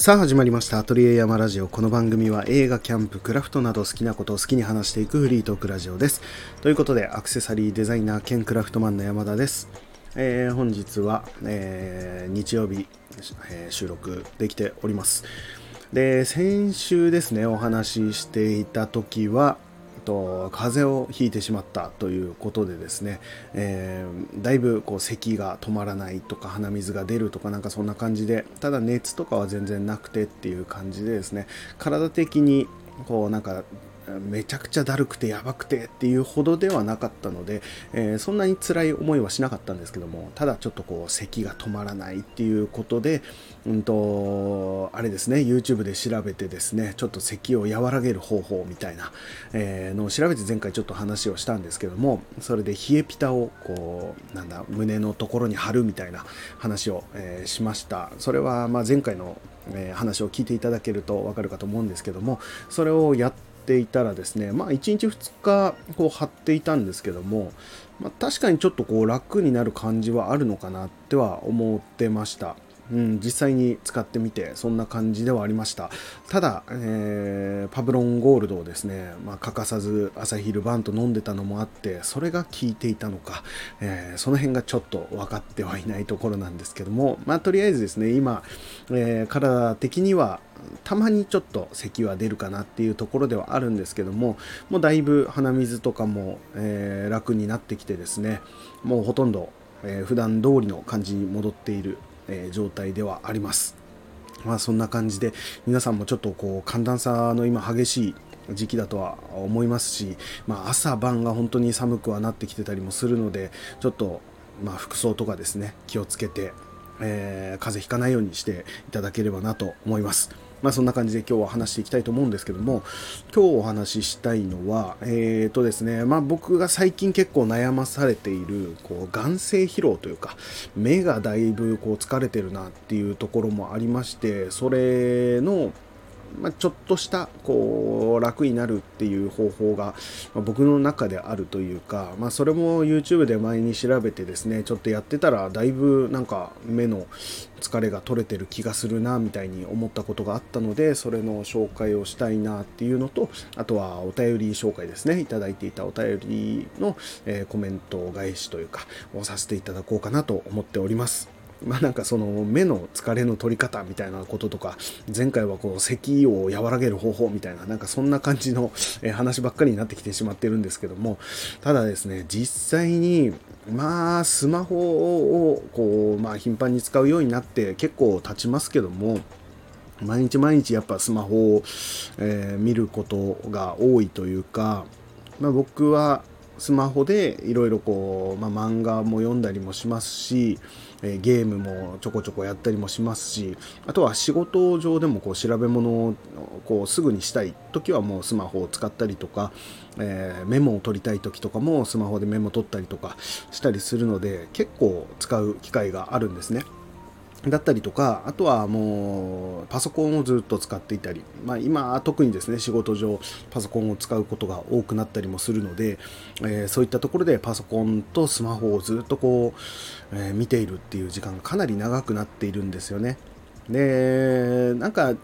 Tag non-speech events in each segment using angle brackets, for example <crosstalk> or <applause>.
さあ始まりました。アトリエ山ラジオ。この番組は映画キャンプクラフトなど好きなことを好きに話していくフリートークラジオです。ということでアクセサリーデザイナー兼クラフトマンの山田です、えー本日は、えー日曜日、えー収録できております。で先週ですねお話ししていた時はと風邪をひいてしまったということでですね、えーだいぶこう咳が止まらないとか鼻水が出るとかなんかそんな感じでただ熱とかは全然なくてっていう感じでですね体的にこうなんかめちゃくちゃだるくてやばくてっていうほどではなかったので、えーそんなに辛い思いはしなかったんですけどもただちょっとこう咳が止まらないっていうことで、うんとあれですね YouTube で調べてですねちょっと咳を和らげる方法みたいな、えーのを調べて前回ちょっと話をしたんですけどもそれで冷えピタをこうなんだ胸のところに貼るみたいな話を、えーしました。それはま前回の、え話を聞いていただけるとわかるかと思うんですけどもそれをやってていたらですねまあ1日2日こう貼っていたんですけども、まあ、確かにちょっとこう楽になる感じはあるのかなっては思ってました。うん、実際に使ってみてそんな感じではありました。ただ、えーパブロンゴールドをですね、まあ、欠かさず朝昼晩と飲んでたのもあってそれが効いていたのか、えーその辺がちょっと分かってはいないところなんですけども、まあ、とりあえずですね今、えー体的にはたまにちょっと咳は出るかなっていうところではあるんですけどももうだいぶ鼻水とかも、えー楽になってきてですねもうほとんど、えー普段通りの感じに戻っている、え状態ではあります。まあそんな感じで皆さんもちょっとこう寒暖差の今激しい時期だとは思いますし、まあ、朝晩が本当に寒くはなってきてたりもするのでちょっとまあ服装とかですね気をつけて、えー風邪ひかないようにしていただければなと思います。まあそんな感じで今日は話していきたいと思うんですけども今日お話ししたいのはえーとですねまあ僕が最近結構悩まされているこう眼性疲労というか目がだいぶこう疲れてるなっていうところもありましてそれのまあ、ちょっとしたこう楽になるっていう方法が、ま僕の中であるというか、まあ、それも YouTube で前に調べてですねちょっとやってたらだいぶなんか目の疲れが取れてる気がするなみたいに思ったことがあったのでそれの紹介をしたいなっていうのとあとはお便り紹介ですねいただいていたお便りの、えコメント返しというかをさせていただこうかなと思っております。まあなんかその目の疲れの取り方みたいなこととか前回はこう咳を和らげる方法みたいななんかそんな感じの <laughs> 話ばっかりになってきてしまってるんですけどもただですね実際にまあスマホをこうまあ頻繁に使うようになって結構経ちますけども毎日毎日やっぱスマホを、えー見ることが多いというか、まあ、僕はスマホでいろいろこう、まあ、漫画も読んだりもしますし、えゲームもちょこちょこやったりもしますしあとは仕事上でもこう調べ物をこうすぐにしたい時はもうスマホを使ったりとか、えーメモを取りたい時とかもスマホでメモ取ったりとかしたりするので結構使う機会があるんですね。だったりとかあとはもうパソコンをずっと使っていたり、まあ、今特にですね仕事上パソコンを使うことが多くなったりもするので、えーそういったところでパソコンとスマホをずっとこう、えー見ているっていう時間がかなり長くなっているんですよね。でなんか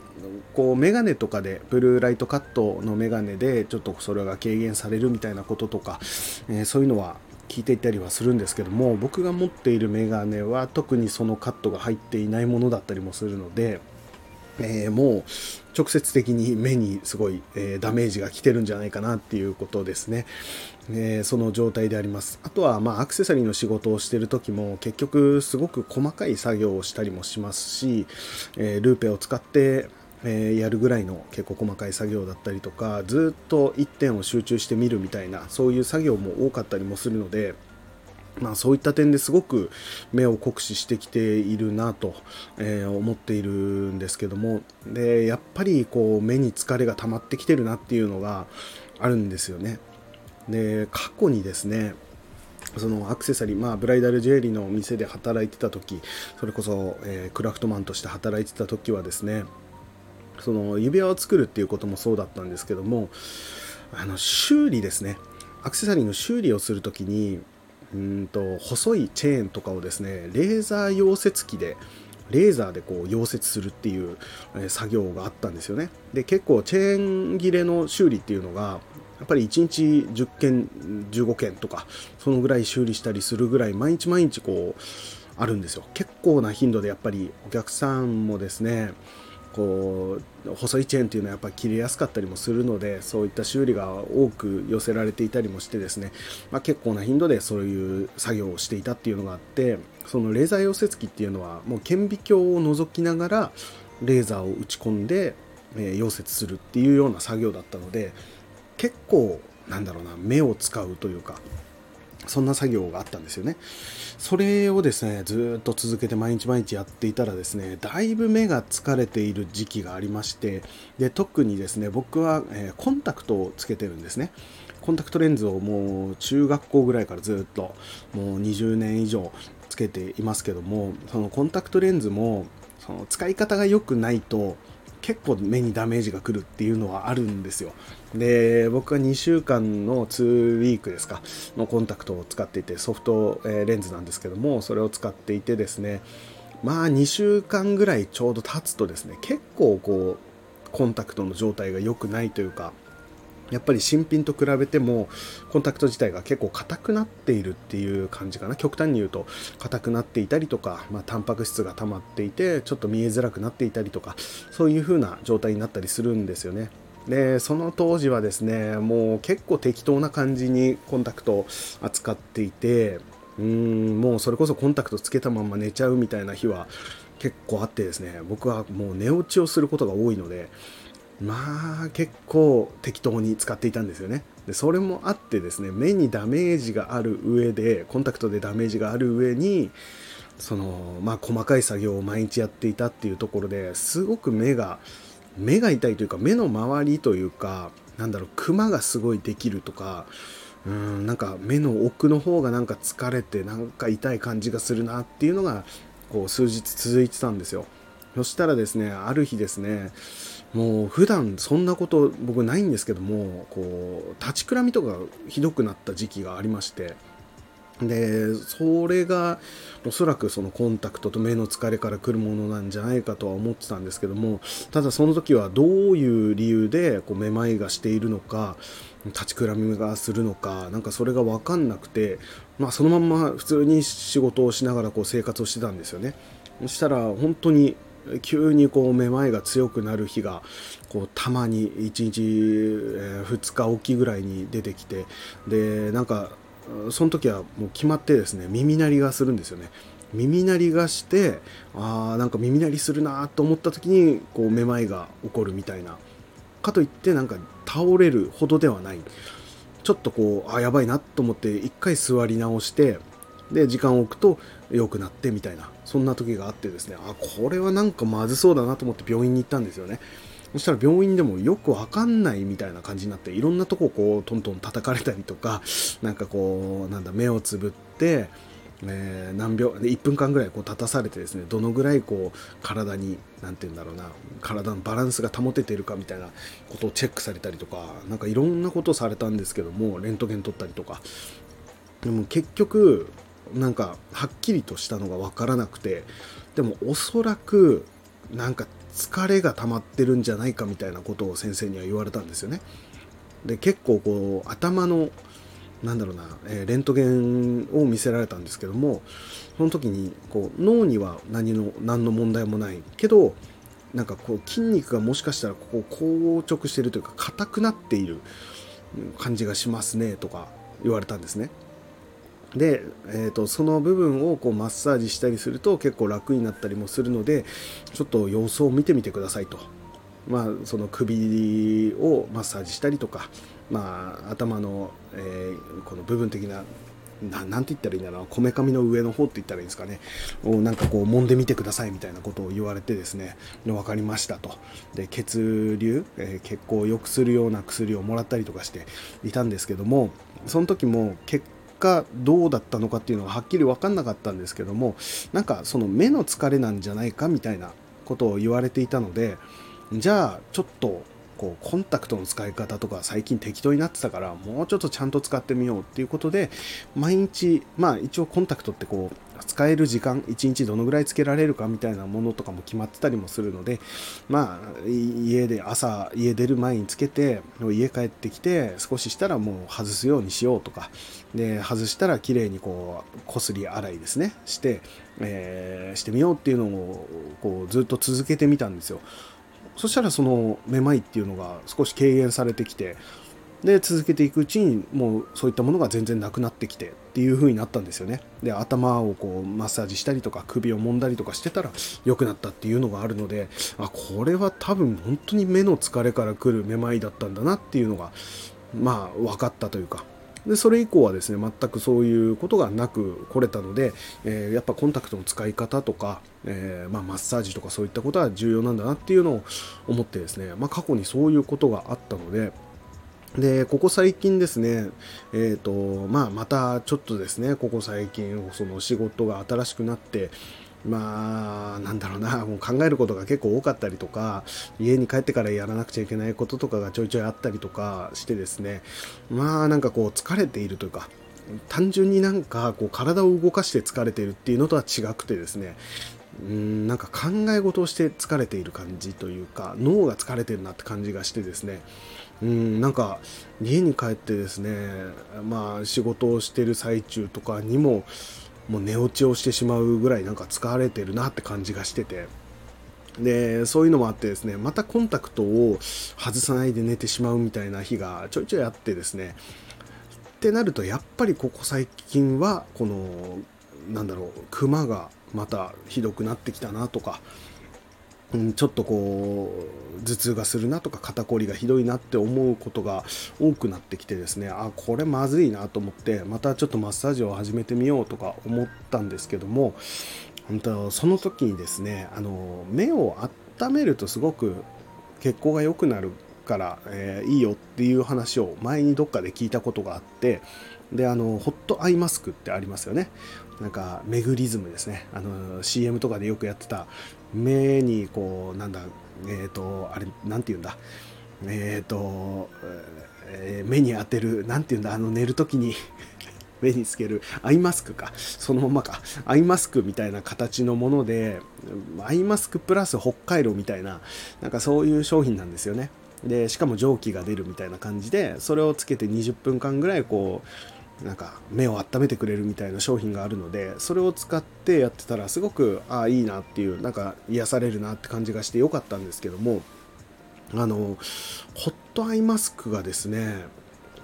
こうメガネとかでブルーライトカットのメガネでちょっとそれが軽減されるみたいなこととか、えーそういうのは聞いていたりはするんですけども僕が持っているメガネは特にそのカットが入っていないものだったりもするので、えーもう直接的に目にすごい、えーダメージが来てるんじゃないかなっていうことですね、えーその状態であります。あとはまあアクセサリーの仕事をしている時も結局すごく細かい作業をしたりもしますし、えルーペを使ってえやるぐらいの結構細かい作業だったりとかずっと一点を集中して見るみたいなそういう作業も多かったりもするのでまあ、そういった点ですごく目を酷使してきているなと、え思っているんですけどもでやっぱりこう目に疲れが溜まってきてるなっていうのがあるんですよね。で過去にですねそのアクセサリー、まあ、ブライダルジュエリーの店で働いてた時それこそ、えークラフトマンとして働いてた時はですねその指輪を作るっていうこともそうだったんですけどもあの修理ですねアクセサリーの修理をするときにうんと細いチェーンとかをですねレーザー溶接機でレーザーでこう溶接するっていう、作業があったんですよね。で結構チェーン切れの修理っていうのがやっぱり1日10件15件とかそのぐらい修理したりするぐらい毎日毎日こうあるんですよ結構な頻度でやっぱりお客さんもですねこう細いチェーンっていうのはやっぱり切れやすかったりもするのでそういった修理が多く寄せられていたりもしてですね、まあ、結構な頻度でそういう作業をしていたっていうのがあってそのレーザー溶接機っていうのはもう顕微鏡を覗きながらレーザーを打ち込んで、えー、溶接するっていうような作業だったので結構なんだろうな目を使うというかそんな作業があったんですよね。それをですね、ずっと続けて毎日毎日やっていたらですね、だいぶ目が疲れている時期がありまして、で特にですね、僕は、えー、コンタクトをつけてるんですね。コンタクトレンズをもう中学校ぐらいからずっともう20年以上つけていますけども、そのコンタクトレンズもその使い方が良くないと結構目にダメージが来るっていうのはあるんですよ。で、僕は2週間の2ウィークですか、のコンタクトを使っていて、ソフトレンズなんですけども、それを使っていてですね、まあ2週間ぐらいちょうど経つとですね、結構こう、コンタクトの状態が良くないというか、やっぱり新品と比べてもコンタクト自体が結構硬くなっているっていう感じかな。極端に言うと硬くなっていたりとか、まあ、タンパク質が溜まっていてちょっと見えづらくなっていたりとかそういう風な状態になったりするんですよね。でその当時はですねもう結構適当な感じにコンタクト扱っていてうんもうそれこそコンタクトつけたまま寝ちゃうみたいな日は結構あってですね僕はもう寝落ちをすることが多いのでまあ結構適当に使っていたんですよね。でそれもあってですね目にダメージがある上でコンタクトでダメージがある上にそのまあ細かい作業を毎日やっていたっていうところですごく目が目が痛いというか目の周りというかなんだろうクマがすごいできるとかうんなんか目の奥の方がなんか疲れてなんか痛い感じがするなっていうのがこう数日続いてたんですよ。そしたらですねある日ですねもう普段そんなこと僕ないんですけどもこう立ちくらみとかひどくなった時期がありましてでそれがおそらくそのコンタクトと目の疲れから来るものなんじゃないかとは思ってたんですけどもただその時はどういう理由でこうめまいがしているのか立ちくらみがするのかなんかそれが分かんなくて、まあ、そのまんま普通に仕事をしながらこう生活をしてたんですよね。そしたら本当に急にこうめまいが強くなる日がこうたまに1日、え2日おきぐらいに出てきてでなんかその時はもう決まってですね耳鳴りがするんですよね。耳鳴りがしてあなんか耳鳴りするなと思った時にこうめまいが起こるみたいな。かといってなんか倒れるほどではない。ちょっとこうあやばいなと思って一回座り直してで時間を置くと良くなってみたいな。そんな時があってですねあこれはなんかまずそうだなと思って病院に行ったんですよね。そしたら病院でもよくわかんないみたいな感じになっていろんなとこをこうトントン叩かれたりとかなんかこうなんだ目をつぶってえー、何秒1分間ぐらいこう立たされてですねどのぐらいこう体に何て言うんだろうな体のバランスが保ててるかみたいなことをチェックされたりとか何かいろんなことをされたんですけどもレントゲン取ったりとか。でも結局なんかはっきりとしたのが分からなくてでもおそらくなんか疲れが溜まってるんじゃないかみたいなことを先生には言われたんですよね。で結構こう頭のなんだろうな、えー、レントゲンを見せられたんですけどもその時にこう脳には何の何の問題もないけどなんかこう筋肉がもしかしたらここ硬直してるというか硬くなっている感じがしますねとか言われたんですね。で、えーと、その部分をこうマッサージしたりすると結構楽になったりもするのでちょっと様子を見てみてくださいと、まあ、その首をマッサージしたりとか、まあ、頭の、えー、この部分的なななんて言ったらいいんだろうこめかみの上の方って言ったらいいんですかね。をなんかこう揉んでみてくださいみたいなことを言われてですね分かりましたと。で血流、えー、血行を良くするような薬をもらったりとかしていたんですけどもその時も結果どうだったのかっていうのがはっきり分かんなかったんですけどもなんかその目の疲れなんじゃないかみたいなことを言われていたのでじゃあちょっとこうコンタクトの使い方とか最近適当になってたからもうちょっとちゃんと使ってみようっていうことで毎日まあ一応コンタクトってこう使える時間1日どのぐらいつけられるかみたいなものとかも決まってたりもするのでまあ家で朝家出る前につけて家帰ってきて少ししたらもう外すようにしようとかで外したら綺麗にこうこすり洗いですねして、えー、してみようっていうのをこうずっと続けてみたんですよ。そしたらそのめまいっていうのが少し軽減されてきてで続けていくうちにもうそういったものが全然なくなってきてっていう風になったんですよね。で頭をこうマッサージしたりとか首を揉んだりとかしてたら良くなったっていうのがあるのであこれは多分本当に目の疲れから来るめまいだったんだなっていうのがまあ分かったというか。でそれ以降はですね全くそういうことがなく来れたので、えー、やっぱコンタクトの使い方とか、えー、まあ、マッサージとかそういったことは重要なんだなっていうのを思ってですね、まあ、過去にそういうことがあったのでで、ここ最近ですね、えっ、ー、と、まあ、またちょっとですね、ここ最近、その仕事が新しくなって、まあ、なんだろうな、もう考えることが結構多かったりとか、家に帰ってからやらなくちゃいけないこととかがちょいちょいあったりとかしてですね、まあ、なんかこう、疲れているというか、単純になんかこう体を動かして疲れているっていうのとは違くてですね、うんなんか考え事をして疲れている感じというか脳が疲れてるなって感じがしてですねうんなんか家に帰ってですねまあ仕事をしてる最中とかにももう寝落ちをしてしまうぐらいなんか疲れてるなって感じがしてて。でそういうのもあってですねまたコンタクトを外さないで寝てしまうみたいな日がちょいちょいあってですねってなるとやっぱりここ最近はこのなんだろうクマがまたひどくなってきたなとかうん、ちょっとこう頭痛がするなとか肩こりがひどいなって思うことが多くなってきてですねあこれまずいなと思ってまたちょっとマッサージを始めてみようとか思ったんですけども本当その時にですねあの目を温めるとすごく血行が良くなるから、えー、いいよっていう話を前にどっかで聞いたことがあってであのホットアイマスクってありますよね。なんかメグリズムですね。あの CM とかでよくやってた目にこうなんだえっ、ー、とあれなんて言うんだ？えっ、ー、と、えー、目に当てるなんて言うんだ？あの寝る時に <laughs> 目につけるアイマスクか？そのままか？アイマスクみたいな形のものでアイマスクプラス北海道みたいななんかそういう商品なんですよね。でしかも蒸気が出るみたいな感じでそれをつけて20分間ぐらいこうなんか目を温めてくれるみたいな商品があるのでそれを使ってやってたらすごくああいいなっていうなんか癒されるなって感じがしてよかったんですけどもあのホットアイマスクがですね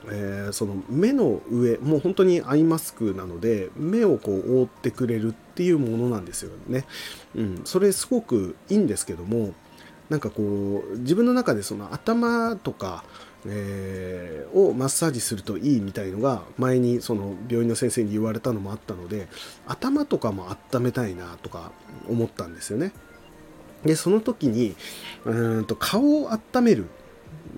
えー、その目の上もう本当にアイマスクなので目をこう覆ってくれるっていうものなんですよね、うん、それすごくいいんですけどもなんかこう自分の中でその頭とかえー、をマッサージするといいみたいのが前にその病院の先生に言われたのもあったので頭とかも温めたいなとか思ったんですよね。でその時にうんと顔を温める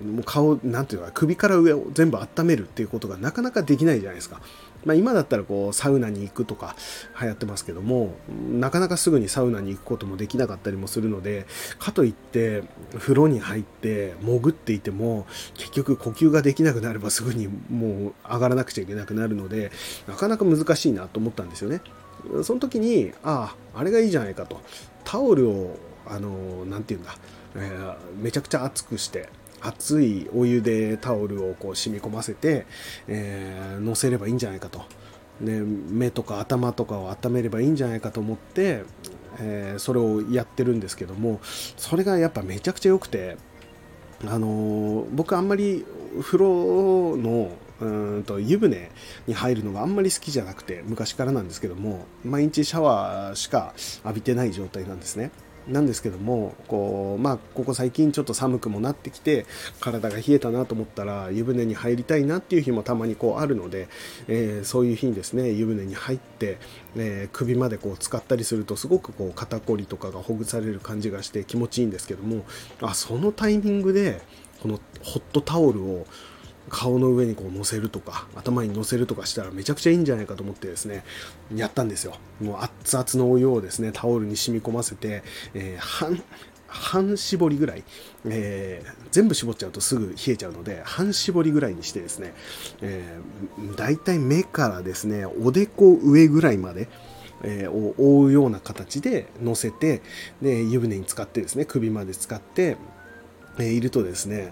もう顔なんていうか首から上を全部温めるっていうことがなかなかできないじゃないですか。まあ、今だったらこうサウナに行くとか流行ってますけどもなかなかすぐにサウナに行くこともできなかったりもするのでかといって風呂に入って潜っていても結局呼吸ができなくなればすぐにもう上がらなくちゃいけなくなるのでなかなか難しいなと思ったんですよね。その時にあああれがいいじゃないかとタオルをあの何て言うんだ、えー、めちゃくちゃ熱くして熱いお湯でタオルをこう染み込ませて、えー、乗せればいいんじゃないかと。で目とか頭とかを温めればいいんじゃないかと思って、えー、それをやってるんですけどもそれがやっぱめちゃくちゃ良くて、あのー、僕あんまり風呂のうんと湯船に入るのがあんまり好きじゃなくて昔からなんですけども毎日シャワーしか浴びてない状態なんですね。なんですけどもこう、まあ、ここ最近ちょっと寒くもなってきて体が冷えたなと思ったら湯船に入りたいなっていう日もたまにこうあるので、えー、そういう日にですね湯船に入って、えー、首までこう使ったりするとすごくこう肩こりとかがほぐされる感じがして気持ちいいんですけどもあそのタイミングでこのホットタオルを顔の上にこう乗せるとか頭に乗せるとかしたらめちゃくちゃいいんじゃないかと思ってですねやったんですよ。もう熱々のお湯をですねタオルに染み込ませて、えー、半半絞りぐらい、えー、全部絞っちゃうとすぐ冷えちゃうので半絞りぐらいにしてですね、えー、だいたい目からですねおでこ上ぐらいまで、えー、を覆うような形で乗せてで湯船に使ってですね首まで使ってえいるとですね、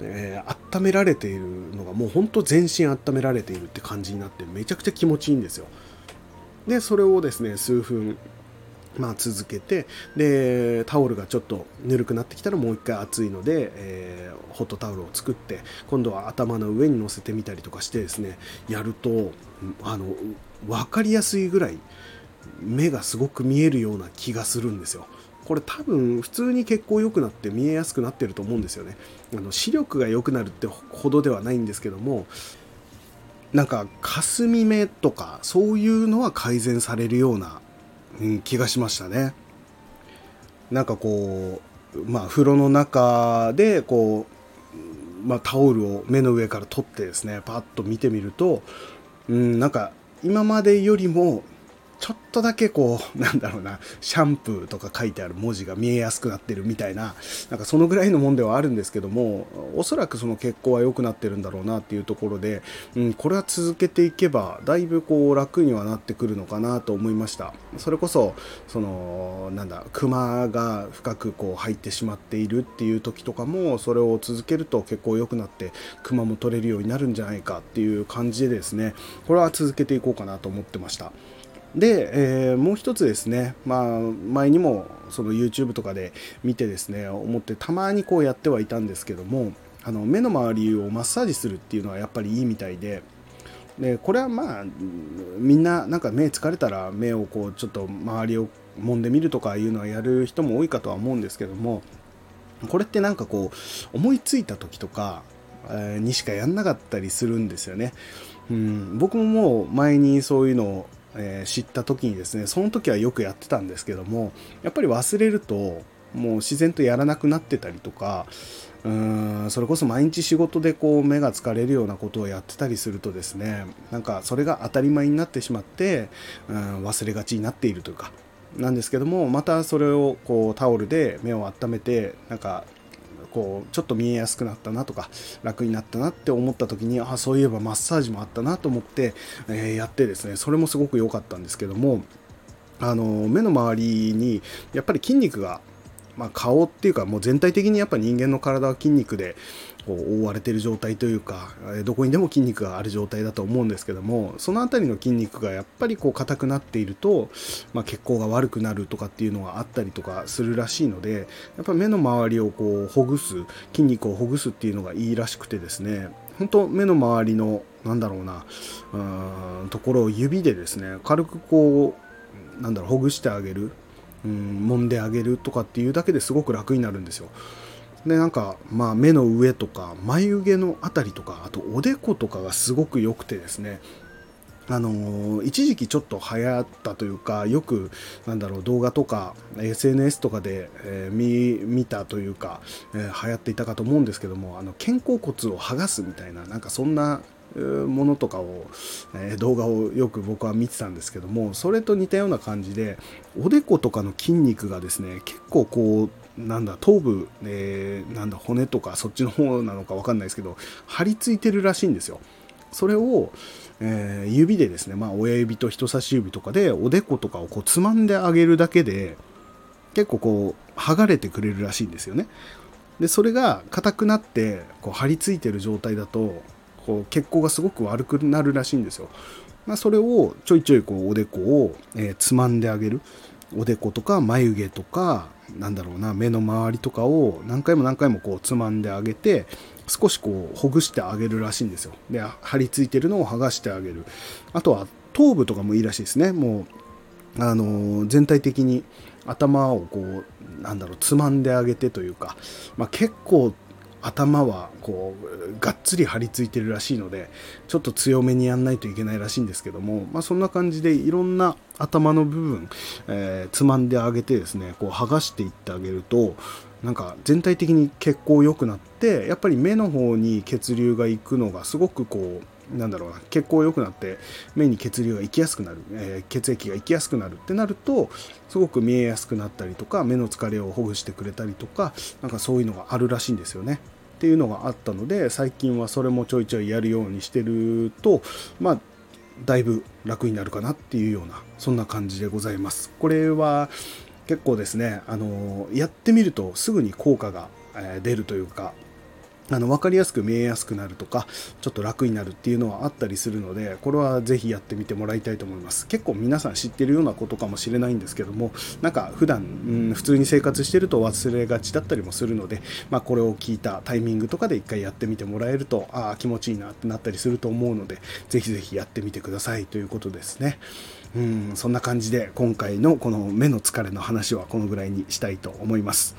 えー、温められているのがもうほんと全身温められているって感じになってめちゃくちゃ気持ちいいんですよでそれをですね数分まあ、続けてでタオルがちょっとぬるくなってきたらもう一回熱いので、えー、ホットタオルを作って今度は頭の上に乗せてみたりとかしてですねやるとあの分かりやすいぐらい目がすごく見えるような気がするんですよ。これ多分普通に血行良くなって見えやすくなってると思うんですよね。あの視力が良くなるってほどではないんですけどもなんか霞目とかそういうのは改善されるようなうん、気がしましたね。なんかこう、まあ、風呂の中でこう、まあ、タオルを目の上から取ってですねパッと見てみると、うん、なんか今までよりもちょっとだけこう、<laughs> なんだろうな、シャンプーとか書いてある文字が見えやすくなってるみたいな、なんかそのぐらいのもんではあるんですけども、おそらくその血行は良くなってるんだろうなっていうところで、うん、これは続けていけば、だいぶこう楽にはなってくるのかなと思いました。それこそ、その、なんだ、クマが深くこう入ってしまっているっていう時とかも、それを続けると血行良くなって、クマも取れるようになるんじゃないかっていう感じでですね、これは続けていこうかなと思ってました。で、えー、もう一つですね、まあ、前にもその YouTube とかで見てですね思ってたまにこうやってはいたんですけどもあの目の周りをマッサージするっていうのはやっぱりいいみたいででこれはまあみんななんか目疲れたら目をこうちょっと周りを揉んでみるとかいうのはやる人も多いかとは思うんですけどもこれってなんかこう思いついた時とか、え、にしかやんなかったりするんですよね。うん、僕ももう前にそういうのをえー、知った時にですねその時はよくやってたんですけどもやっぱり忘れるともう自然とやらなくなってたりとかうーんそれこそ毎日仕事でこう目が疲れるようなことをやってたりするとですねなんかそれが当たり前になってしまってうん忘れがちになっているというかなんですけどもまたそれをこうタオルで目を温めてなんかこうちょっと見えやすくなったなとか楽になったなって思った時にあそういえばマッサージもあったなと思って、えー、やってですねそれもすごく良かったんですけどもあの目の周りにやっぱり筋肉がまあ、顔っていうかもう全体的にやっぱ人間の体は筋肉でこう覆われている状態というかどこにでも筋肉がある状態だと思うんですけどもその辺りの筋肉がやっぱりこう硬くなっていると、まあ、血行が悪くなるとかっていうのがあったりとかするらしいのでやっぱ目の周りをこうほぐす筋肉をほぐすっていうのがいいらしくてですね本当目の周りのなんだろうなうんところを指でですね軽くこうなんだろうほぐしてあげるうん揉んであげるとかっていうだけですごく楽になるんですよ。でなんかまあ目の上とか眉毛の辺りとかあとおでことかがすごく良くてですね。あの、一時期ちょっと流行ったというかよくなんだろう動画とか SNS とかで、えー、見たというか、えー、流行っていたかと思うんですけどもあの肩甲骨を剥がすみたいななんかそんなものとかを、え動画をよく僕は見てたんですけどもそれと似たような感じでおでことかの筋肉がですね結構こうなんだ頭部、えー、なんだ骨とかそっちの方なのか分かんないですけど張り付いてるらしいんですよ。それを、えー、指でですね、まあ、親指と人差し指とかでおでことかをこうつまんであげるだけで結構こう剥がれてくれるらしいんですよね。でそれが硬くなってこう張り付いてる状態だとこう血行がすごく悪くなるらしいんですよ。まあ、それをちょいちょいこうおでこを、えー、つまんであげる。おでことか眉毛とかなんだろうな目の周りとかを何回も何回もこうつまんであげて少しこうほぐしてあげるらしいんですよ。で張り付いてるのを剥がしてあげる。あとは頭部とかもいいらしいですね。もうあの全体的に頭をこうなんだろうつまんであげてというか、まあ、結構頭はこうがっつり張り付いてるらしいのでちょっと強めにやんないといけないらしいんですけども、まあ、そんな感じでいろんな頭の部分、えー、つまんであげてですねこう剥がしていってあげるとなんか全体的に血行良くなってやっぱり目の方に血流が行くのがすごくこうなんだろうな血行良くなって目に血流が行きやすくなる、えー、血液が行きやすくなるってなるとすごく見えやすくなったりとか目の疲れをほぐしてくれたりとかなんかそういうのがあるらしいんですよね。っていうのがあったので最近はそれもちょいちょいやるようにしてるとまあだいぶ楽になるかなっていうようなそんな感じでございます。これは結構ですねあのやってみるとすぐに効果が出るというかあの分かりやすく見えやすくなるとかちょっと楽になるっていうのはあったりするのでこれはぜひやってみてもらいたいと思います。結構皆さん知ってるようなことかもしれないんですけどもなんか普段、うん、普通に生活してると忘れがちだったりもするので、まあ、これを聞いたタイミングとかで一回やってみてもらえるとああ気持ちいいなってなったりすると思うのでぜひぜひやってみてくださいということですね。うんそんな感じで今回のこの目の疲れの話はこのぐらいにしたいと思います。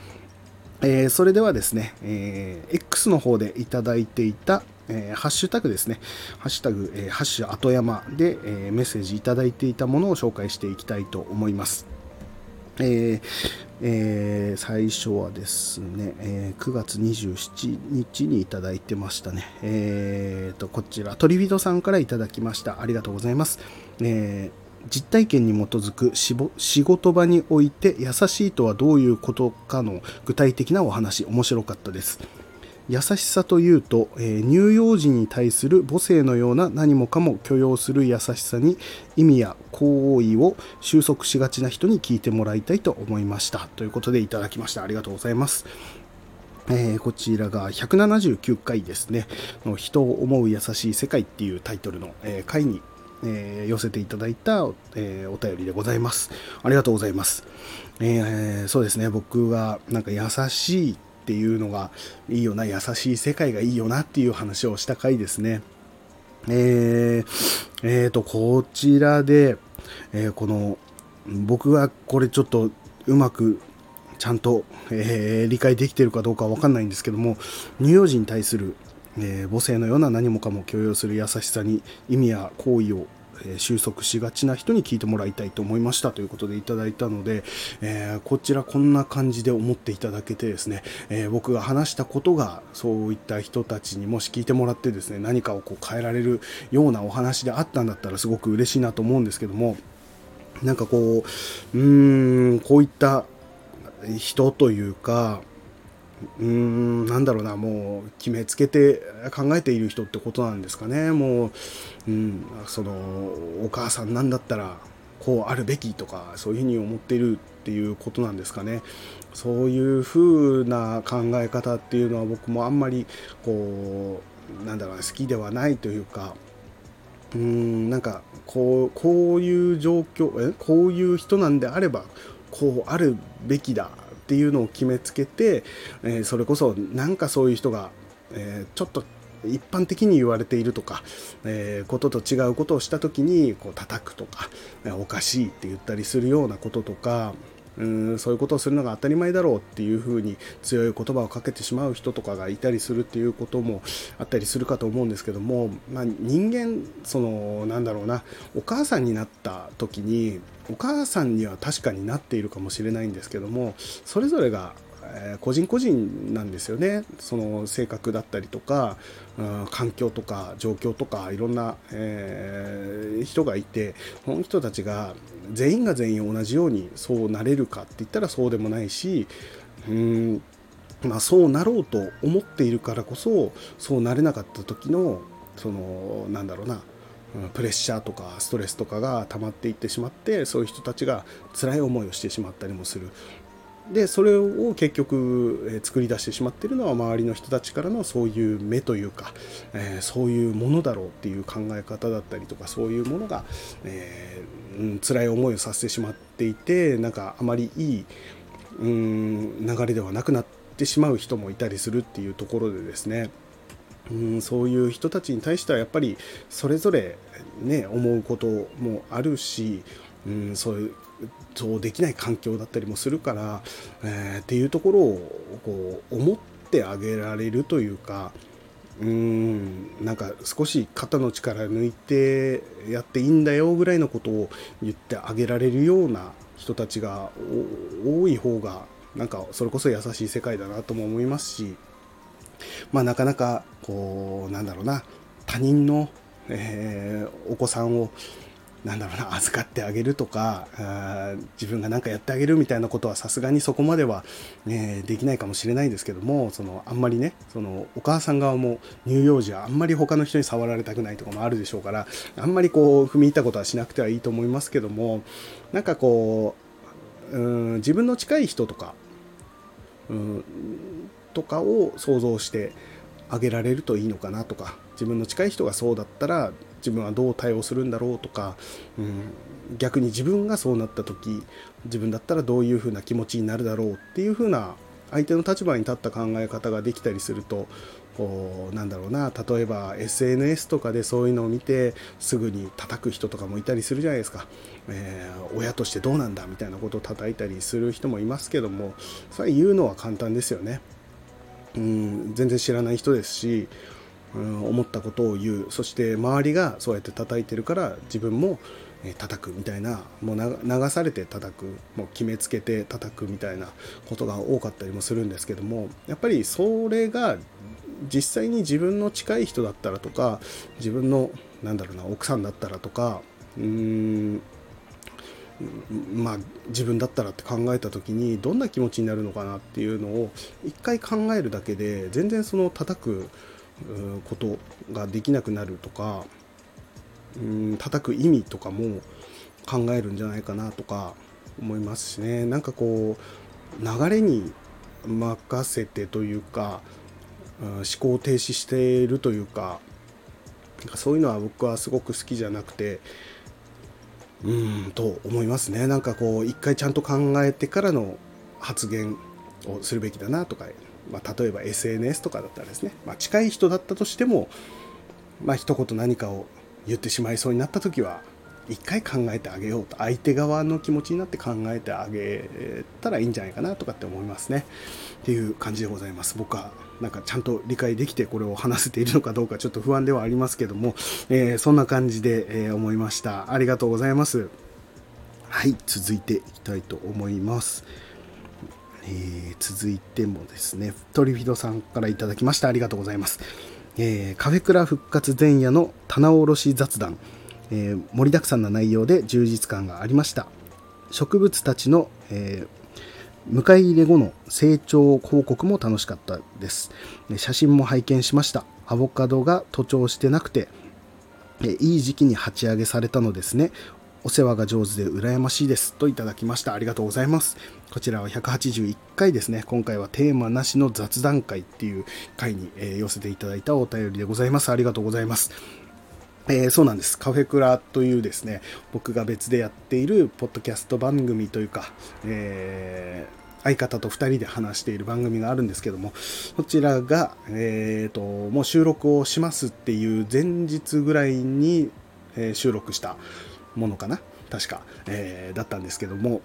えー、それではですね、えー、X の方でいただいていた、えー、ハッシュタグですね、ハッシュタグ、え、ハッシュ後山で、えメッセージいただいていたものを紹介していきたいと思います。ええー、最初はですね、えー、9月27日にいただいてましたね。えーと、こちら、鳥人さんからいただきました。ありがとうございます。えー実体験に基づく仕事場において優しいとはどういうことかの具体的なお話面白かったです。優しさというと、えー、乳幼児に対する母性のような何もかも許容する優しさに意味や行為を収束しがちな人に聞いてもらいたいと思いました。ということでいただきました。ありがとうございます。えー、こちらが179回ですね。の「人を思う優しい世界」っていうタイトルの、えー、回にえー、寄せていただいた、えー、お便りでございます。ありがとうございます。えー、そうですね、僕はなんか優しいっていうのがいいよな、優しい世界がいいよなっていう話をした回ですね。えー、えー、と、こちらで、えこの、僕はこれちょっとうまくちゃんと、えー理解できてるかどうかわかんないんですけども、乳幼児に対するえー、母性のような何もかも許容する優しさに意味や行為をえ収束しがちな人に聞いてもらいたいと思いましたということでいただいたので、えー、こちらこんな感じで思っていただけてですね、え、僕が話したことがそういった人たちにもし聞いてもらってですね何かをこう変えられるようなお話であったんだったらすごく嬉しいなと思うんですけどもなんかこううーんこういった人というかうーんなんだろうなもう決めつけて考えている人ってことなんですかね。もう、うん、そのお母さんなんだったらこうあるべきとかそういうふうに思っているっていうことなんですかね。そういうふうな考え方っていうのは僕もあんまりこうなんだろう好きではないというかうーんなんかこうこういう状況えこういう人なんであればこうあるべきだっていうのを決めつけて、えー、それこそなんかそういう人が、えー、ちょっと一般的に言われているとか、えー、ことと違うことをした時にこう叩くとか、おかしいって言ったりするようなこととか、うんそういうことをするのが当たり前だろうっていうふうに強い言葉をかけてしまう人とかがいたりするっていうこともあったりするかと思うんですけども、まあ、人間そのなんだろうなお母さんになった時にお母さんには確かになっているかもしれないんですけどもそれぞれがえ個人個人なんですよね。その性格だったりとか、うん、環境とか状況とかいろんな、えー、人がいてこの人たちが全員が全員同じようにそうなれるかって言ったらそうでもないしうんまあ、そうなろうと思っているからこそそうなれなかった時のそのなんだろうなプレッシャーとかストレスとかが溜まっていってしまってそういう人たちが辛い思いをしてしまったりもする。でそれを結局、え、作り出してしまってるのは周りの人たちからのそういう目というか、えー、そういうものだろうっていう考え方だったりとかそういうものが、えー、うん、辛い思いをさせてしまっていてなんかあまりいい、うん、流れではなくなってしまう人もいたりするっていうところでですね。うんそういう人たちに対してはやっぱりそれぞれね思うこともあるし、うん、そういうそうできない環境だったりもするから、えー、っていうところをこう思ってあげられるというかうんなんか少し肩の力抜いてやっていいんだよぐらいのことを言ってあげられるような人たちが多い方がなんかそれこそ優しい世界だなとも思いますしまあなかなかこうなんだろうな他人のえー、お子さんをなんだろうな預かってあげるとかあ自分が何かやってあげるみたいなことはさすがにそこまでは、ね、できないかもしれないんですけどもそのあんまりねそのお母さん側も乳幼児はあんまり他の人に触られたくないとかもあるでしょうからあんまりこう踏み入ったことはしなくてはいいと思いますけどもなんかこううん自分の近い人とかうんとかを想像してあげられるといいのかなとか自分の近い人がそうだったら自分はどう対応するんだろうとか、うん、逆に自分がそうなった時自分だったらどういうふうな気持ちになるだろうっていうふうな相手の立場に立った考え方ができたりするとこうなんだろうな例えば SNS とかでそういうのを見てすぐに叩く人とかもいたりするじゃないですか、えー、親としてどうなんだみたいなことを叩いたりする人もいますけどもそれ言うのは簡単ですよね。うん全然知らない人ですし、思ったことを言う。そして周りがそうやって叩いてるから自分も叩くみたいなもう流されて叩くもう決めつけて叩くみたいなことが多かったりもするんですけどもやっぱりそれが実際に自分の近い人だったらとか自分のなんだろうな奥さんだったらとかうーんまあ自分だったらって考えた時にどんな気持ちになるのかなっていうのを一回考えるだけで全然その叩くことができなくなるとかうん叩く意味とかも考えるんじゃないかなとか思いますしね。なんかこう流れに任せてというか思考停止しているというかなんかそういうのは僕はすごく好きじゃなくてうんと思いますね。なんかこう一回ちゃんと考えてからの発言をするべきだなとかまあ、例えば SNS とかだったらですね、まあ、近い人だったとしても、まあ一言何かを言ってしまいそうになった時は一回考えてあげようと相手側の気持ちになって考えてあげたらいいんじゃないかなとかって思いますね。っていう感じでございます。僕はなんかちゃんと理解できてこれを話せているのかどうかちょっと不安ではありますけども、えー、そんな感じで、えー、思いました。ありがとうございます。はい続いていきたいと思います。えー、続いてもですね、トリフィドさんからいただきました。ありがとうございます。えー、カフェクラ復活前夜の棚卸し雑談、えー、盛りだくさんな内容で充実感がありました。植物たちの、え迎え入れ後の成長報告も楽しかったです。写真も拝見しました。アボカドが徒長してなくて、いい時期に鉢上げされたのですね。お世話が上手で羨ましいですといただきました。ありがとうございます。こちらは181回ですね。今回はテーマなしの雑談会っていう回に、え寄せていただいたお便りでございます。ありがとうございます。えー、そうなんです。カフェクラというですね、僕が別でやっているポッドキャスト番組というか、えー、相方と2人で話している番組があるんですけども、こちらが、えーと、もう収録をしますっていう前日ぐらいに、え収録したものかな？確か、えー、だったんですけども、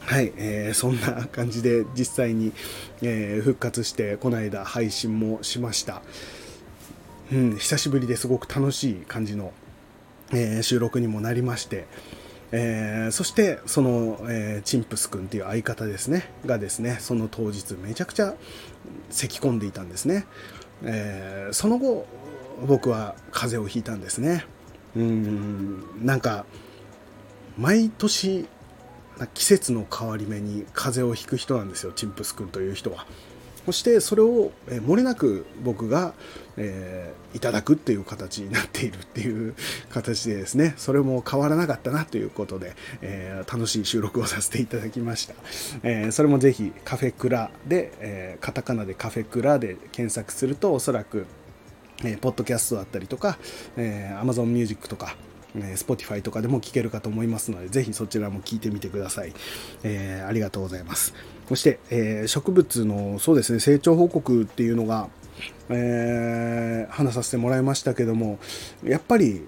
はい、えー、そんな感じで実際に、えー、復活して、この間配信もしました。うん、久しぶりですごく楽しい感じの、えー、収録にもなりまして、えー、そしてその、えー、チンプス君っていう相方ですね。がですねその当日めちゃくちゃ咳き込んでいたんですね、えー、その後僕は風邪をひいたんですね。うんなんか毎年季節の変わり目に風邪をひく人なんですよチンプス君という人は。そしてそれを、え漏れなく僕が、えー、いただくっていう形になっているっていう形でですね、それも変わらなかったなということで、えー、楽しい収録をさせていただきました。えー、それもぜひカフェクラで、えカタカナでカフェクラで検索するとおそらくえー、ポッドキャストだったりとか、えー、Amazon Music とか、えー、Spotify とかでも聞けるかと思いますので、ぜひそちらも聞いてみてください。えー、ありがとうございます。そして、えー、植物のそうですね、成長報告っていうのが、えー、話させてもらいましたけども、やっぱり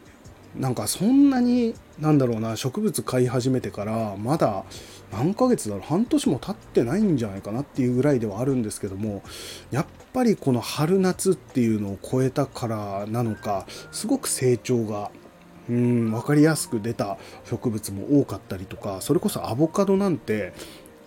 なんかそんなになんだろうな植物飼い始めてからまだ何ヶ月だろう半年も経ってないんじゃないかなっていうぐらいではあるんですけどもやっぱりこの春夏っていうのを超えたからなのかすごく成長がうん分かりやすく出た植物も多かったりとかそれこそアボカドなんて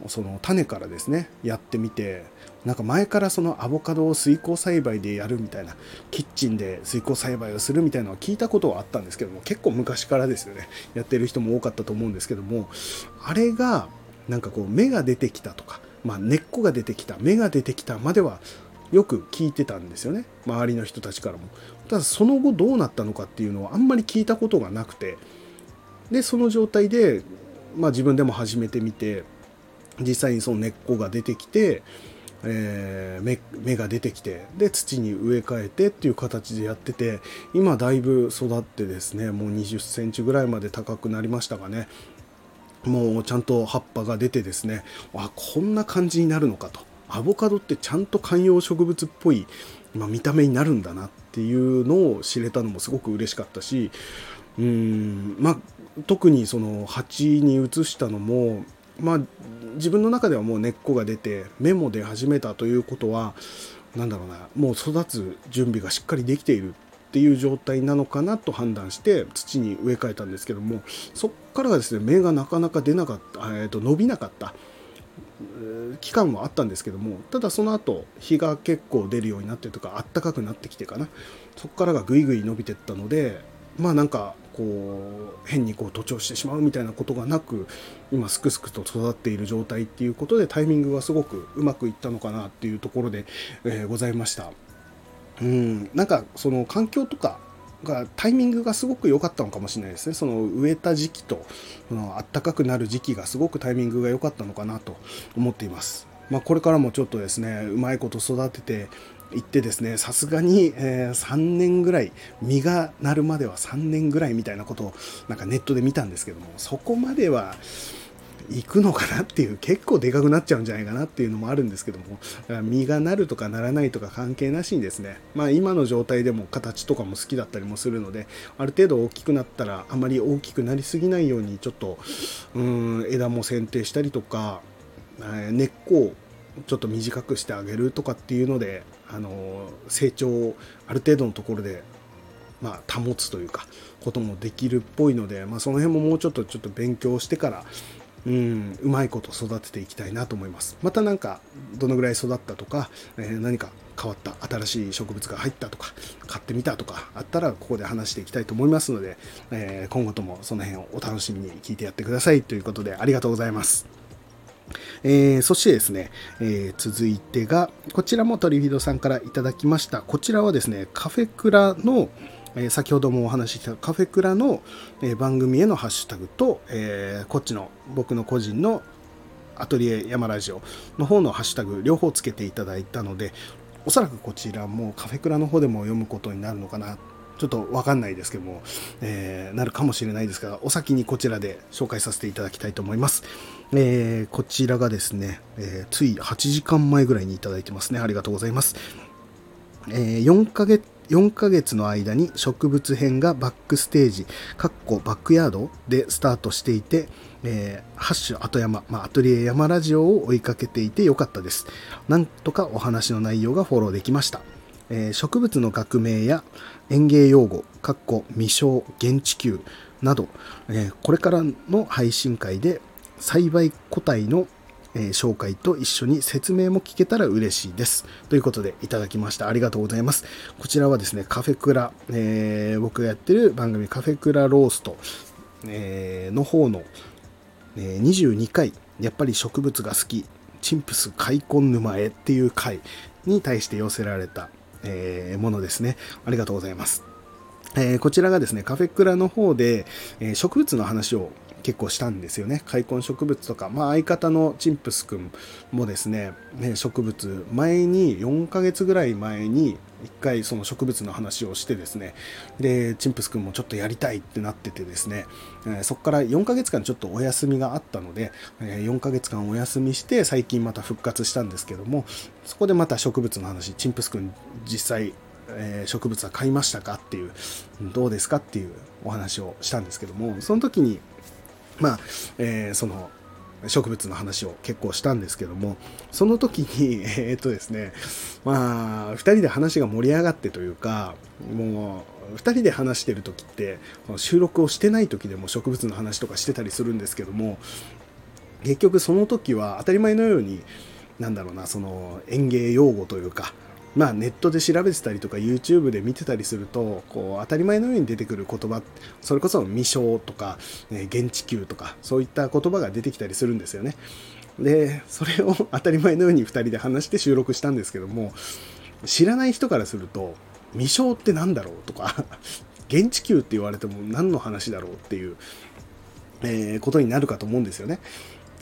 その種からですねやってみてなんか前からそのアボカドを水耕栽培でやるみたいなキッチンで水耕栽培をするみたいなのは聞いたことはあったんですけども結構昔からですよね。やってる人も多かったと思うんですけどもあれがなんかこう芽が出てきたとか、まあ、根っこが出てきた芽が出てきたまではよく聞いてたんですよね。周りの人たちからも。ただその後どうなったのかっていうのはあんまり聞いたことがなくてでその状態で、まあ、自分でも始めてみて実際にその根っこが出てきて、えー、芽芽が出てきてで土に植え替えてっていう形でやってて今だいぶ育ってですねもう2 0センチぐらいまで高くなりましたがね。もうちゃんと葉っぱが出てですねあこんな感じになるのかと。アボカドってちゃんと観葉植物っぽい、まあ、見た目になるんだなっていうのを知れたのもすごく嬉しかったしうんまあ特にその鉢に移したのもまあ自分の中ではもう根っこが出て芽も出始めたということは何だろうなもう育つ準備がしっかりできているっていう状態なのかなと判断して土に植え替えたんですけどもそっからがですね芽がなかなか出なかった、えー、と伸びなかった期間はあったんですけどもただその後日が結構出るようになってとかあったかくなってきてかな。そこからがぐいぐい伸びてったのでまあなんかこう変にこう徒長してしまうみたいなことがなく今すくすくと育っている状態っていうことでタイミングがすごくうまくいったのかなっていうところで、えー、ございました。うんなんかその環境とかがタイミングがすごく良かったのかもしれないですね。その植えた時期とその暖かくなる時期がすごくタイミングが良かったのかなと思っています。まあ、これからもちょっとですねうまいこと育てていってですねさすがに、えー、3年ぐらい実がなるまでは3年ぐらいみたいなことをなんかネットで見たんですけどもそこまでは行くのかなっていう結構でかくなっちゃうんじゃないかなっていうのもあるんですけども実がなるとかならないとか関係なしにですねまあ今の状態でも形とかも好きだったりもするのである程度大きくなったらあまり大きくなりすぎないようにちょっとうん枝も剪定したりとか根っこをちょっと短くしてあげるとかっていうのであの成長をある程度のところでまあ、保つというかこともできるっぽいので、まあ、その辺ももうちょっとちょっと勉強してからうん、うまいこと育てていきたいなと思います。また何かどのぐらい育ったとか、えー、何か変わった新しい植物が入ったとか買ってみたとかあったらここで話していきたいと思いますので、えー、今後ともその辺をお楽しみに聞いてやってくださいということでありがとうございます。えー、そしてですね、えー、続いてがこちらもトリフィードさんからいただきましたこちらはですねカフェクラのえ先ほどもお話ししたカフェクラの、え番組へのハッシュタグと、えこっちの僕の個人のアトリエ山ラジオの方のハッシュタグ両方つけていただいたのでおそらくこちらもカフェクラの方でも読むことになるのかなちょっとわかんないですけども、えー、なるかもしれないですが、お先にこちらで紹介させていただきたいと思います。えー、こちらがですね、えー、つい8時間前ぐらいにいただいてますね。ありがとうございます。え4ヶ月4ヶ月の間に植物編がバックステージ、かっこバックヤードでスタートしていて、えー、ハッシュ後山、まあ、アトリエ山ラジオを追いかけていてよかったです。なんとかお話の内容がフォローできました。えー、植物の学名や園芸用語、かっこ未生、現地球など、えー、これからの配信会で栽培個体のえ、紹介と一緒に説明も聞けたら嬉しいです。ということでいただきました。ありがとうございます。こちらはですね、カフェクラ、えー、僕がやってる番組カフェクラロースト、えー、の方の、え22回、やっぱり植物が好き、チンプス開墾沼へっていう回に対して寄せられた、えものですね。ありがとうございます。えこちらがですね、カフェクラの方で、え植物の話を結構したんですよね。開墾植物とか、まあ、相方のチンプスくんもですねね植物前に4ヶ月ぐらい前に一回その植物の話をしてですね。でチンプスくんもちょっとやりたいってなっててですね、え、そこから4ヶ月間ちょっとお休みがあったので、え、4ヶ月間お休みして最近また復活したんですけどもそこでまた植物の話。チンプスくん実際え、植物は買いましたかっていうどうですかっていうお話をしたんですけどもその時にまあ、えー、その植物の話を結構したんですけどもその時に <laughs> えー、っとですねまあ2人で話が盛り上がってというかもう2人で話してる時って収録をしてない時でも植物の話とかしてたりするんですけども結局その時は当たり前のようになんだろうなその園芸用語というかまあネットで調べてたりとか YouTube で見てたりするとこう当たり前のように出てくる言葉それこそ未章とか、ね、現地球とかそういった言葉が出てきたりするんですよねでそれを <laughs> 当たり前のように2人で話して収録したんですけども知らない人からすると未章って何だろうとか <laughs> 現地球って言われても何の話だろうっていう、えー、ことになるかと思うんですよね。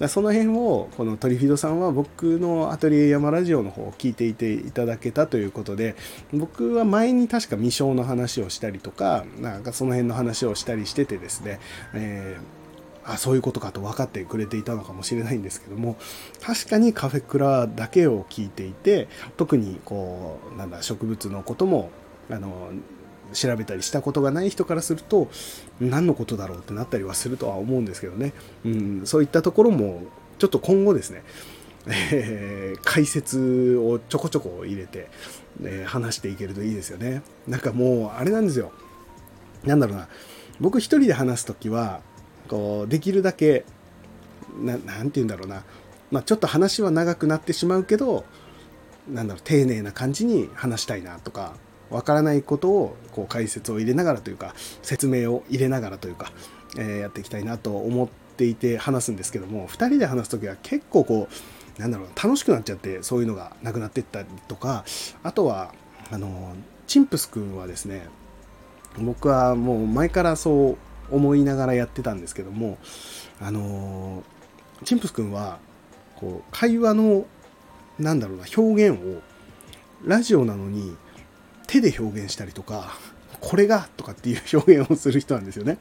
その辺をこのトリフィドさんは僕のアトリエ山ラジオの方を聞いていていただけたということで僕は前に確か未章の話をしたりとかなんかその辺の話をしたりしててですね、えー、あそういうことかと分かってくれていたのかもしれないんですけども確かにカフェクラだけを聞いていて特にこうなんだ植物のこともあの調べたりしたことがない人からすると何のことだろうってなったりはするとは思うんですけどね、うん、そういったところもちょっと今後ですね、<laughs> えー、解説をちょこちょこ入れて、えー、話していけるといいですよね。なんかもうあれなんですよ。なんだろうな。僕一人で話す時はこうできるだけななんて言うんだろうな、まあ、ちょっと話は長くなってしまうけどなんだろう丁寧な感じに話したいなとかわからないことをこう解説を入れながらというか説明を入れながらというか、えー、やっていきたいなと思っていて話すんですけども2人で話す時は結構こうなんだろう楽しくなっちゃってそういうのがなくなっていったりとかあとはあのチンプス君はですね僕はもう前からそう思いながらやってたんですけどもあのチンプス君はこう会話のなんだろうな表現をラジオなのに手で表現したりとか、これがとかっていう表現をする人なんですよね。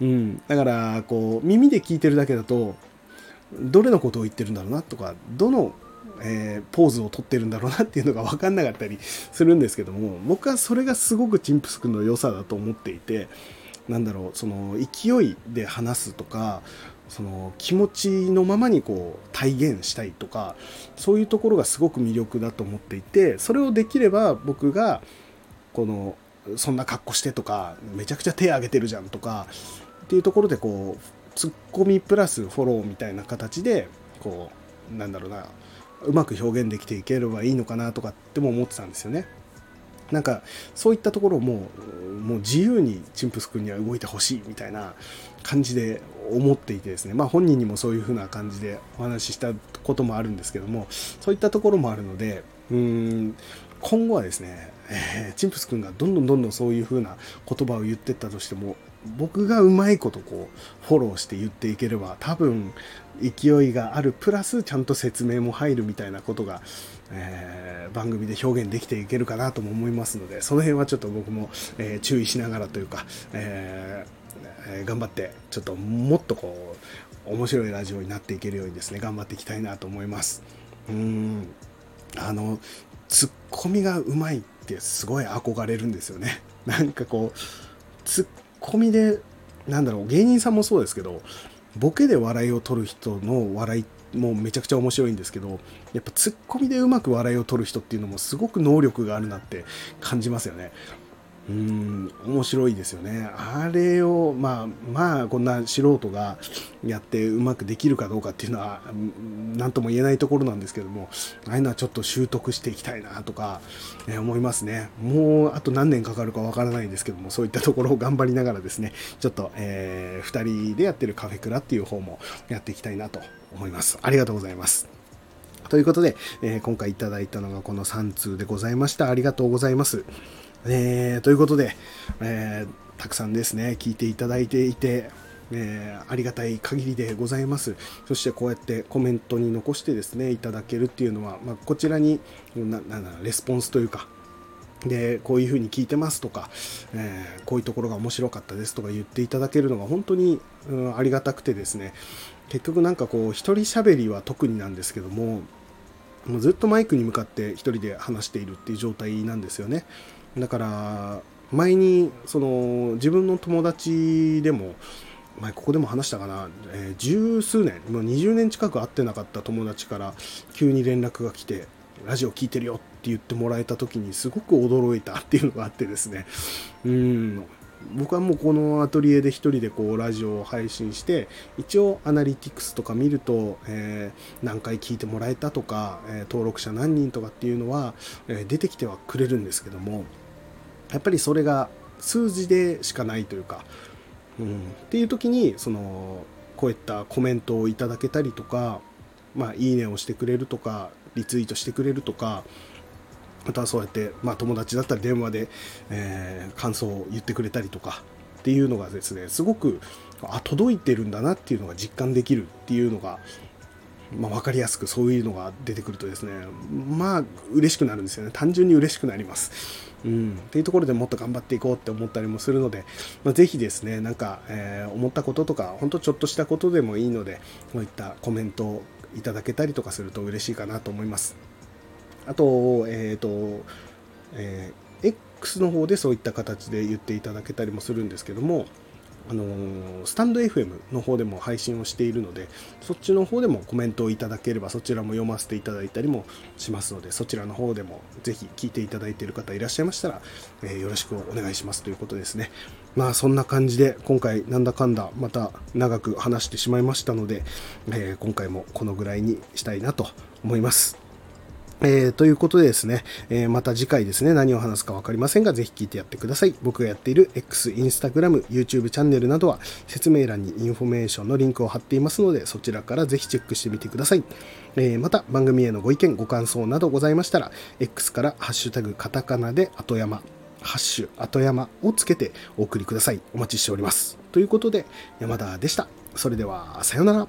うん。だから、こう、耳で聞いてるだけだと、どれのことを言ってるんだろうなとか、どの、えー、ポーズをとってるんだろうなっていうのが分かんなかったりするんですけども、僕はそれがすごくチンプス君の良さだと思っていて、なんだろう、その勢いで話すとか、その気持ちのままにこう体現したいとかそういうところがすごく魅力だと思っていてそれをできれば僕がこのそんな格好してとかめちゃくちゃ手挙げてるじゃんとかっていうところでこうツッコミプラスフォローみたいな形でこうなんだろうなうまく表現できていければいいのかなとかっても思ってたんですよね。なんかそういったところももう自由にチンプス君には動いてほしいみたいな感じで思っていてですねまあ本人にもそういう風な感じでお話ししたこともあるんですけどもそういったところもあるのでうん今後はですね、えー、チンプス君がどんどんどんどんそういう風な言葉を言ってったとしても僕がうまいことこうフォローして言っていければ多分勢いがあるプラスちゃんと説明も入るみたいなことが、えー、番組で表現できていけるかなとも思いますのでその辺はちょっと僕も、えー、注意しながらというか、えー、頑張ってちょっともっとこう面白いラジオになっていけるようにですね頑張っていきたいなと思います。うん。あのツッコミがうまいってすごい憧れるんですよね。<laughs> なんかこうツッコミでなんだろう芸人さんもそうですけどボケで笑いを取る人の笑いもめちゃくちゃ面白いんですけどやっぱツッコミでうまく笑いを取る人っていうのもすごく能力があるなって感じますよね。うん面白いですよね。あれをまあまあこんな素人がやってうまくできるかどうかっていうのは何とも言えないところなんですけどもああいうのはちょっと習得していきたいなとか、え思いますね。もうあと何年かかるかわからないんですけどもそういったところを頑張りながらですねちょっと、えー、2人でやってるカフェクラっていう方もやっていきたいなと思います。ありがとうございます。ということで、えー、今回いただいたのがこの3通でございました。ありがとうございます。えー、ということで、えー、たくさんですね、聞いていただいていて、えー、ありがたい限りでございます。そしてこうやってコメントに残してですね、いただけるっていうのは、まあ、こちらにななレスポンスというか、で、こういうふうに聞いてますとか、えー、こういうところが面白かったですとか言っていただけるのが本当に、うん、ありがたくてですね、結局なんかこう、一人喋りは特になんですけども、もうずっとマイクに向かって一人で話しているっていう状態なんですよね。だから前にその自分の友達でも前ここでも話したかな、えー、十数年もう20年近く会ってなかった友達から急に連絡が来てラジオ聞いてるよって言ってもらえた時にすごく驚いたっていうのがあってですね。うん。僕はもうこのアトリエで一人でこうラジオを配信して一応アナリティクスとか見ると、えー、何回聞いてもらえたとか、えー、登録者何人とかっていうのは、えー、出てきてはくれるんですけども。やっぱりそれが数字でしかないというか、うん、っていう時にそのこういったコメントをいただけたりとか、まあ、いいねをしてくれるとかリツイートしてくれるとかあとはそうやって、まあ、友達だったら電話で、えー、感想を言ってくれたりとかっていうのがですねすごくあ届いてるんだなっていうのが実感できるっていうのが、まあ、分かりやすくそういうのが出てくるとですねまあ嬉しくなるんですよね単純に嬉しくなります。うん、っていうところでもっと頑張っていこうって思ったりもするので、まあ、ぜひですねなんか、えー、思ったこととか本当ちょっとしたことでもいいのでこういったコメントをいただけたりとかすると嬉しいかなと思います。あと、えっ、ー、と、えー、X の方でそういった形で言っていただけたりもするんですけども、あのスタンド FM の方でも配信をしているので、そっちの方でもコメントをいただければ、そちらも読ませていただいたりもしますので、そちらの方でもぜひ聞いていただいている方いらっしゃいましたら、えー、よろしくお願いしますということですね。まあそんな感じで、今回なんだかんだまた長く話してしまいましたので、えー、今回もこのぐらいにしたいなと思います。えー、ということでですね、えー、また次回ですね、何を話すか分かりませんが、ぜひ聞いてやってください。僕がやっている X、Instagram、YouTube チャンネルなどは説明欄にインフォメーションのリンクを貼っていますので、そちらからぜひチェックしてみてください。えー、また、番組へのご意見、ご感想などございましたら、X からハッシュタグカタカナで後山、ハッシュ後山をつけてお送りください。お待ちしております。ということで、山田でした。それでは、さようなら。